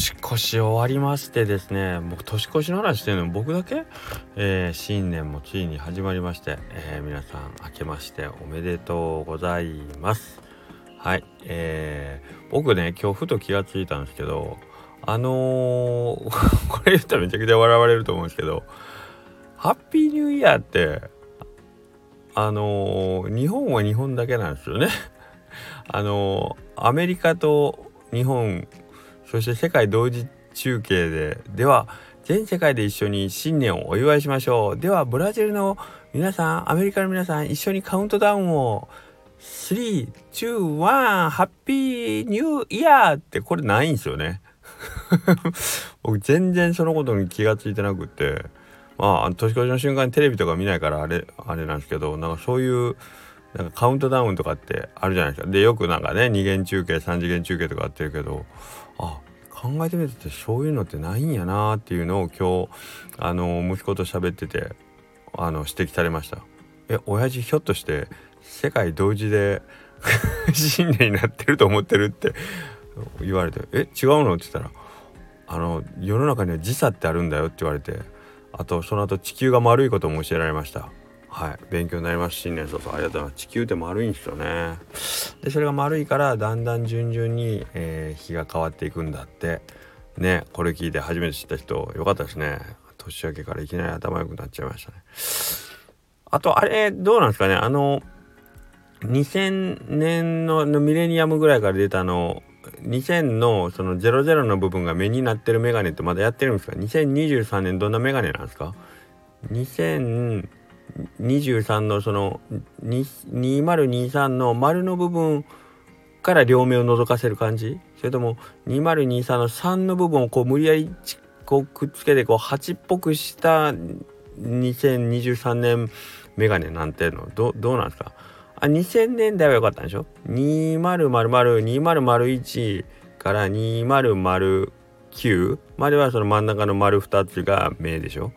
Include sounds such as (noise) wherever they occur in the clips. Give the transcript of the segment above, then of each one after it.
年越し終わりましてですね僕年越しの話してるの僕だけ、えー、新年もついに始まりまして、えー、皆さん明けましておめでとうございます。はいえー、僕ね今日ふと気がついたんですけどあのー、(laughs) これ言ったらめちゃくちゃ笑われると思うんですけどハッピーニューイヤーってあのー、日本は日本だけなんですよね。(laughs) あのー、アメリカと日本そして世界同時中継ででは全世界で一緒に新年をお祝いしましょう。ではブラジルの皆さんアメリカの皆さん一緒にカウントダウンを。321ハッピーニューイヤーってこれないんですよね。僕全然そのことに気が付いてなくて。まあ年越しの瞬間にテレビとか見ないからあれあれなんですけどなんかそういうなんかカウントダウンとかってあるじゃないですか。でよくなんかね2元中継3次元中継とかやってるけど考えてみるとそういうのってないんやなっていうのを今日あの息子と喋っててあの指摘されましたえ親父ひょっとして世界同時で (laughs) 新年になってると思ってるって言われて「え違うの?」って言ったら「あの世の中には時差ってあるんだよ」って言われてあとその後地球が丸いことも教えられましたはい。勉強になります。新年早々。ありがとうございます。地球って丸いんですよね。でそれが丸いからだんだん順々に、えー、日が変わっていくんだって。ねこれ聞いて初めて知った人よかったですね。年明けからいきなり頭良くなっちゃいましたね。あとあれどうなんですかね。あの2000年のミレニアムぐらいから出たの2000のその00の部分が目になってるメガネってまだやってるんですか？2023年どんなメガネなんですか？2000 2023のその2023の丸の部分から両目を覗かせる感じ？それとも2023の3の部分をこう無理やりこうくっつけてこう8っぽくした2023年メガネなんていうのどどうなんですか？あ2000年代は良かったんでしょ ?20002001 から2009まではその真ん中の丸2つが目でしょ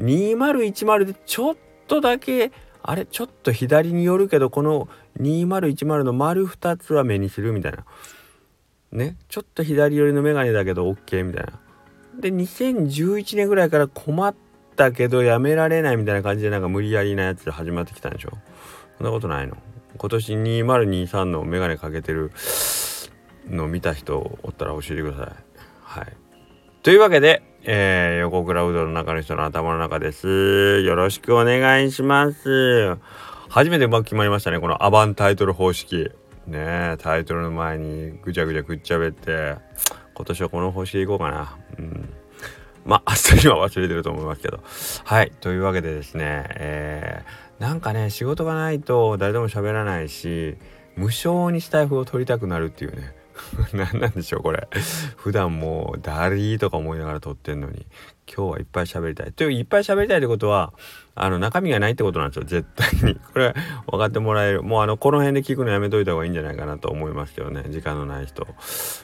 ?2010 でちょっとだけあれちょっと左に寄るけどこの2010の丸2つは目にするみたいな。ねちょっと左寄りの眼鏡だけど OK みたいな。で2011年ぐらいから困ったけどやめられないみたいな感じでなんか無理やりなやつで始まってきたんでしょそんなことないの今年2023のメガネかけてるの見た人おったら教えてください。はい。というわけで、えー、横クラウドの中の人の頭の中です。よろしくお願いします。初めてうまく決まりましたね。このアバンタイトル方式。ねタイトルの前にぐちゃぐちゃくっちゃべって、今年はこの方式でいこうかな。うん。まあ、明日には忘れてると思いますけど。はい。というわけでですね、えーなんかね仕事がないと誰でも喋らないし無償にスタイフを取りたくなるっていうね (laughs) 何なんでしょうこれ。普段もうダリーとか思いながら撮ってんのに。今日はいっぱい喋りたい。といういっぱい喋りたいってことはあの中身がないってことなんですよ。絶対に。(laughs) これ分かってもらえる。もうあのこの辺で聞くのやめといた方がいいんじゃないかなと思いますけどね。時間のない人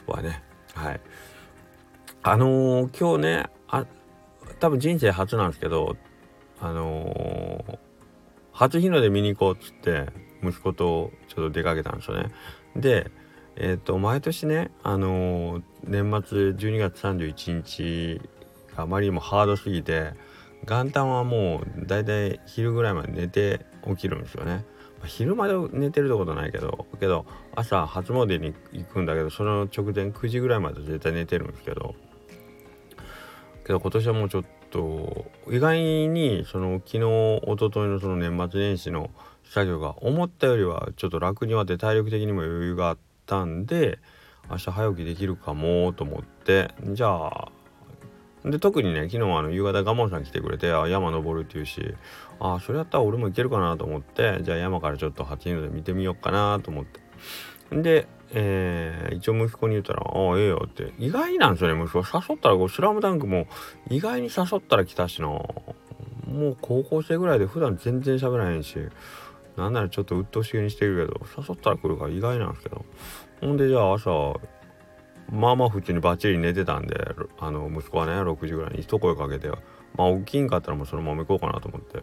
はね。はい。あのー、今日ねあ多分人生初なんですけどあのー初日の出見に行こうっつって息子とちょっと出かけたんですよね。でえっ、ー、と毎年ねあのー、年末12月31日があまりにもハードすぎて元旦はもうだいたい昼ぐらいまで寝て起きるんですよね。昼まで寝てるってことないけどけど朝初詣に行くんだけどその直前9時ぐらいまで絶対寝てるんですけどけど今年はもうちょっと意外にその昨日一昨日のその年末年始の作業が思ったよりはちょっと楽にはって体力的にも余裕があってたんで明日早起きできるかもと思ってじゃあで特にね昨日はあの夕方ガモンさん来てくれてあ山登るっていうしあそれやったら俺も行けるかなと思ってじゃあ山からちょっと8人で見てみようかなと思って。でえー、一応息子に言ったら「ああええよ」って。意外なんですよね息子。誘ったらこう「スラムダンクも意外に誘ったら来たしな。もう高校生ぐらいで普段全然喋らへんし。なんならちょっと鬱陶しげにしてるけど誘ったら来るから意外なんですけど。ほんでじゃあ朝まあまあ普通にバッチリ寝てたんであの息子はね6時ぐらいに一声かけてまあ起きんかったらもうそのまま行こうかなと思って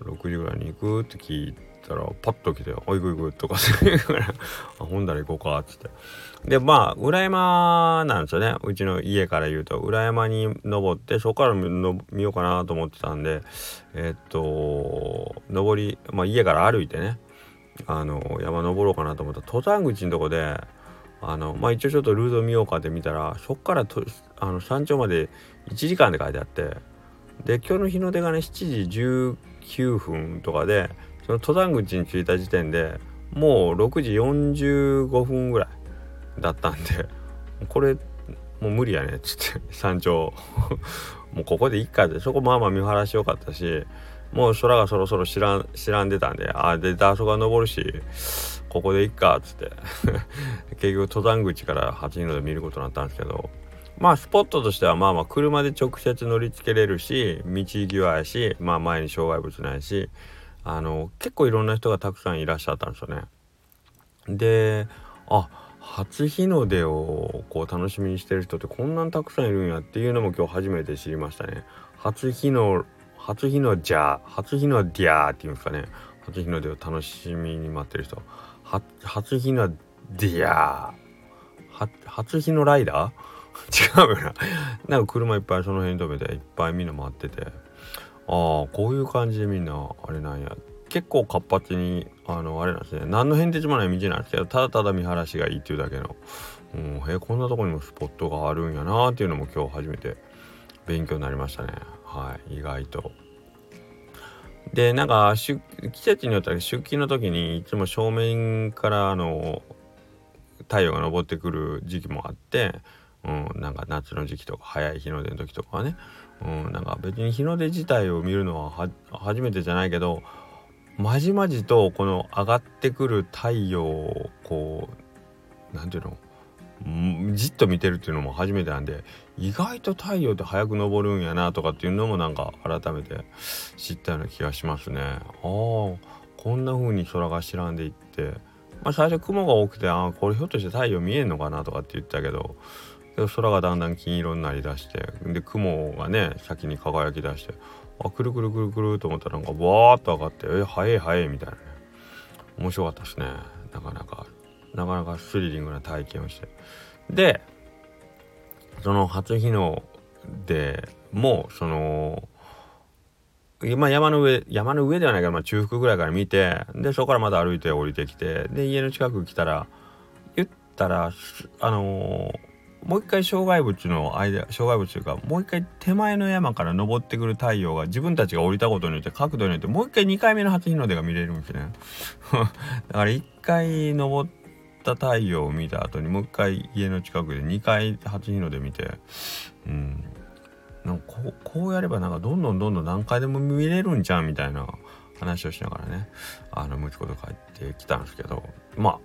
6時ぐらいに行くって聞いったらパッと来て「おいくいく」とか。言うから「ほんだら行こうか」っつって。でまあ裏山なんですよね。うちの家から言うと裏山に登ってそこから見ようかなと思ってたんでえ、っと登り、まあ、家から歩いてねあの山登ろうかなと思った。登山口のとこであのまあ一応ちょっとルート見ようかって見たらそっからとあの山頂まで1時間で書いてあってで今日の日の出がね7時19分とかでその登山口に着いた時点でもう6時45分ぐらいだったんで (laughs) これもう無理やねっつって山頂。(laughs) もうここでいっかってそこまあまあ見晴らしよかったしもう空がそろそろ知らん知らんでたんでああでダーソが登るしここでいっかっつって。(laughs) 結局登山口から初日の出見ることになったんですけどまあスポットとしてはまあまあ車で直接乗りつけれるし道際やしまあ前に障害物ないしあの結構いろんな人がたくさんいらっしゃったんですよね。であ初日の出をこう楽しみにしてる人ってこんなにたくさんいるんやっていうのも今日初めて知りましたね。初日の初日のじゃ初日のディアーっていうんですかね。初日の出を楽しみに待ってる人。初日のディアー初日のライダー？(laughs) 違うな。なんか車いっぱいその辺に止めていっぱいみんな待ってて。ああこういう感じでみんなあれなんや。結構活発にあのあれなんですね。何の変哲もない道なんですけどただただ見晴らしがいいっていうだけの、うん、へこんなとこにもスポットがあるんやなっていうのも今日初めて勉強になりましたね。はい意外と。でなんか季節によっては出勤の時にいつも正面からあの太陽が昇ってくる時期もあって、うん、なんか夏の時期とか早い日の出の時とかはね、うん、なんか別に日の出自体を見るのは初めてじゃないけどまじまじとこの上がってくる太陽をこう何て言うのじっと見てるっていうのも初めてなんで意外と太陽って早く昇るんやなとかっていうのもなんか改めて知ったような気がしますね。ああこんな風に空が知らんでいって、まあ、最初雲が多くてああこれひょっとして太陽見えんのかなとかって言ったけど空がだんだん金色になりだしてで雲がね先に輝きだしてあくるくるくるくると思ったらなんかわーっと上がってえ早い早いみたいなね。面白かったですね。なかなかなかなかスリリングな体験をして。でその初日の出もうそのまあ、山の上山の上ではないけど、まあ、中腹ぐらいから見てでそこからまた歩いて降りてきてで家の近く来たら言ったらあのー、もう一回障害物の間障害物というかもう一回手前の山から登ってくる太陽が自分たちが降りたことによって角度によってもう一回2回目の初日の出が見れるんですね。(laughs) だから1回登った太陽を見た後にもう一回家の近くで2回初日の出見てうん。なんこうこうやればなんかどんどんどんどん何回でも見れるんじゃんみたいな話をしながらねあの息子と帰ってきたんですけどま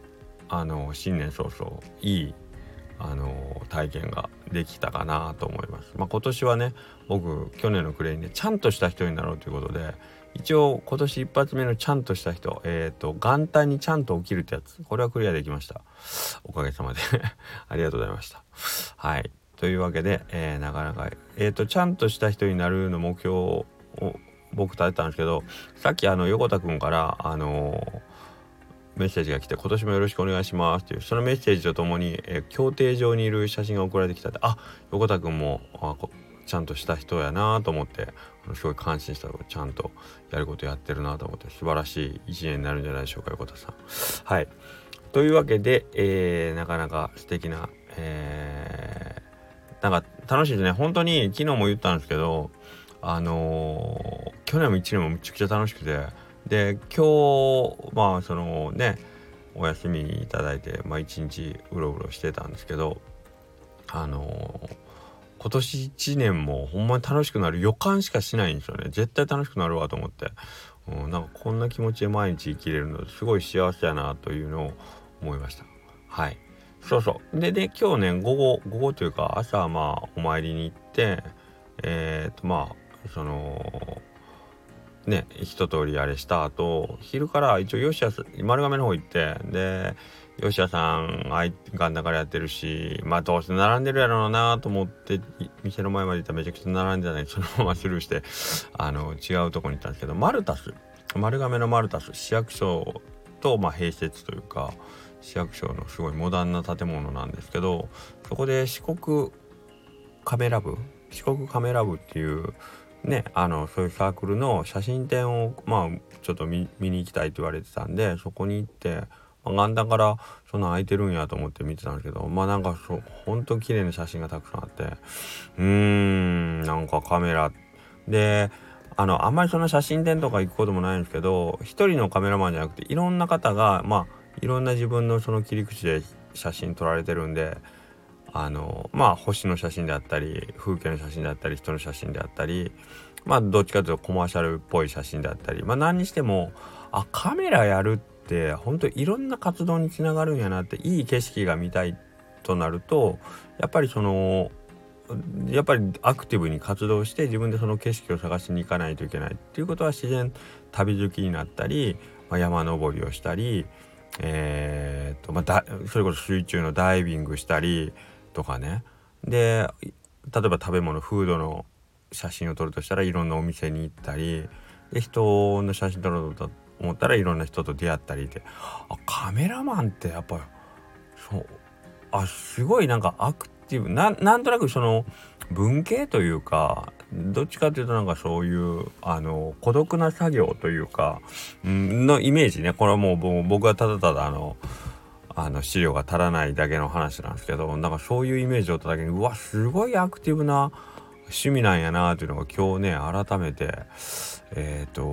ああの新年早々いいあの体験ができたかなと思います。まあ、今年はね僕去年の暮れにねちゃんとした人になろうということで一応今年一発目のちゃんとした人えっ、ー、と元旦にちゃんと起きるってやつこれはクリアできました。おかげさまで。(laughs) ありがとうございました。はい。というわけで、えー、なかなかえっ、ー、とちゃんとした人になるの目標を僕立てたんですけどさっきあの横田くんからあのメッセージが来て「今年もよろしくお願いします」っていうそのメッセージとともに、えー、協定上にいる写真が送られてきたんであ横田くんもあちゃんとした人やなと思ってあのすごい感心したちゃんとやることやってるなと思って素晴らしい一年になるんじゃないでしょうか横田さん。はいというわけで、えー、なかなか素敵な、えー、なんか楽しいですね本当に昨日も言ったんですけどあのー、去年も1年もめちゃくちゃ楽しくてで今日まあそのねお休みいただいてまあ一日うろうろしてたんですけどあのー今年1年もほんまに楽しくなる予感しかしないんですよね。絶対楽しくなるわと思って、うん、なんかこんな気持ちで毎日生きれるのすごい幸せやなというのを思いました。はい。そうそう。でで今日ね午後午後というか朝まあお参りに行ってえー、っとまあそのね一通りあれした後昼から一応吉谷丸亀の方行ってで吉田さんあいがんだからやってるしまあどうせ並んでるやろうなと思って店の前まで行ったらめちゃくちゃ並んでたね (laughs) そのままスルーしてあの違うとこに行ったんですけどマルタス。丸亀のマルタス。市役所と、まあ、併設というか市役所のすごいモダンな建物なんですけどそこで四国カメラ部四国カメラ部っていうねあのそういうサークルの写真展をまあちょっと見に行きたいと言われてたんでそこに行って、まあ、元旦からそんな空いてるんやと思って見てたんですけどまあなんかそほんと綺麗な写真がたくさんあってうーんなんかカメラであのあんまりその写真展とか行くこともないんですけど一人のカメラマンじゃなくていろんな方がまあいろんな自分のその切り口で写真撮られてるんであのまあ星の写真であったり風景の写真であったり人の写真であったりまあどっちかというとコマーシャルっぽい写真であったりまあ何にしてもあカメラやるって本当いろんな活動につながるんやなっていい景色が見たいとなるとやっぱりそのやっぱりアクティブに活動して自分でその景色を探しに行かないといけないっていうことは自然旅好きになったり、まあ、山登りをしたり、えーとまあ、それこそ水中のダイビングしたりとかね。で例えば食べ物フードの写真を撮るとしたらいろんなお店に行ったりで人の写真撮ろうと思ったらいろんな人と出会ったりであカメラマンってやっぱそうあすごいなんかアクティブ。ななんとなくその文系というかどっちかというとなんかそういうあの孤独な作業というか、ん、のイメージね。これはもう僕はただただあのあの資料が足らないだけの話なんですけどなんかそういうイメージをっただけにうわすごいアクティブな趣味なんやなというのが今日ね改めてえっ、ー、と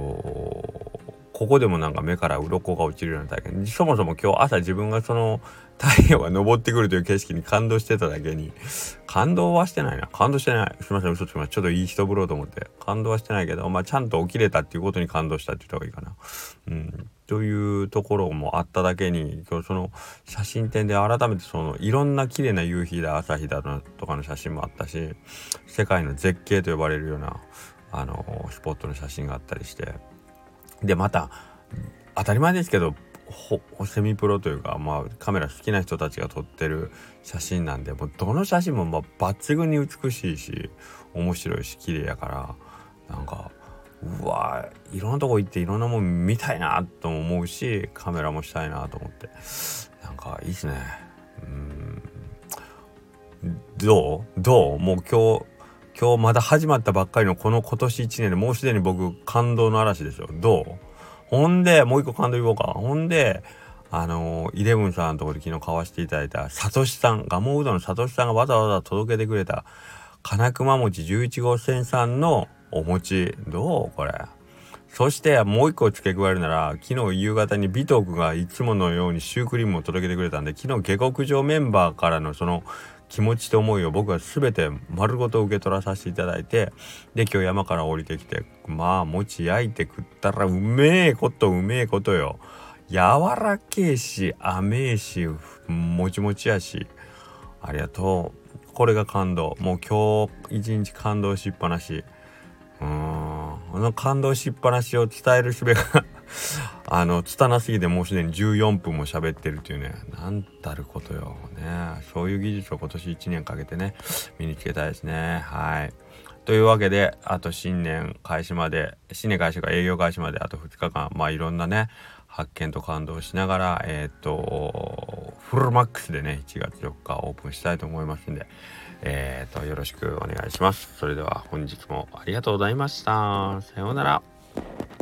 ここでもなんか目から鱗が落ちるような体験そもそも今日朝自分がその太陽が昇ってくるという景色に感動してただけに感動はしてないな。感動してない。すいません嘘つきますちょっといい人ぶろうと思って。感動はしてないけどまあちゃんと起きれたっていうことに感動したって言った方がいいかな。うん。というところもあっただけに今日その写真展で改めてそのいろんな綺麗な夕日だ朝日だとかの写真もあったし世界の絶景と呼ばれるようなあのスポットの写真があったりして。でまた当たり前ですけどセミプロというか、まあ、カメラ好きな人たちが撮ってる写真なんでもうどの写真もま抜群に美しいし面白いし綺麗やからなんかうわいろんなとこ行っていろんなもん見たいなと思うしカメラもしたいなと思って。なんかいいっすね。うん。どう？どう？もう今日今日まだ始まったばっかりのこの今年1年でもうすでに僕感動の嵐でしょ。どう？ほんでもう一個感動言おうか。ほんであのイレブンさんのところで昨日買わせていただいたサトシさんガモうどんのサトシさんがわざわざ届けてくれた金熊餅11号線さんのお餅。どう？これ。そしてもう一個付け加えるなら昨日夕方に美徳がいつものようにシュークリームを届けてくれたんで昨日下克上メンバーからのその気持ちと思いを僕は全て丸ごと受け取らさせていただいてで今日山から降りてきてまあ餅焼いて食ったらうめえことうめえことよ。柔らけえし甘えしもちもちやし。ありがとう。これが感動。もう今日一日感動しっぱなし。うん。あの感動しっぱなしを伝える術が (laughs) あの拙すぎてもうすでに14分も喋ってるっていうね。なんたることよね。そういう技術を今年1年かけてね身につけたいですね。はい。というわけであと新年開始まで新年開始が営業開始まであと2日間まあいろんなね発見と感動しながらえっ、とフルマックスでね1月4日オープンしたいと思いますんでえっ、とよろしくお願いします。それでは本日もありがとうございました。さようなら。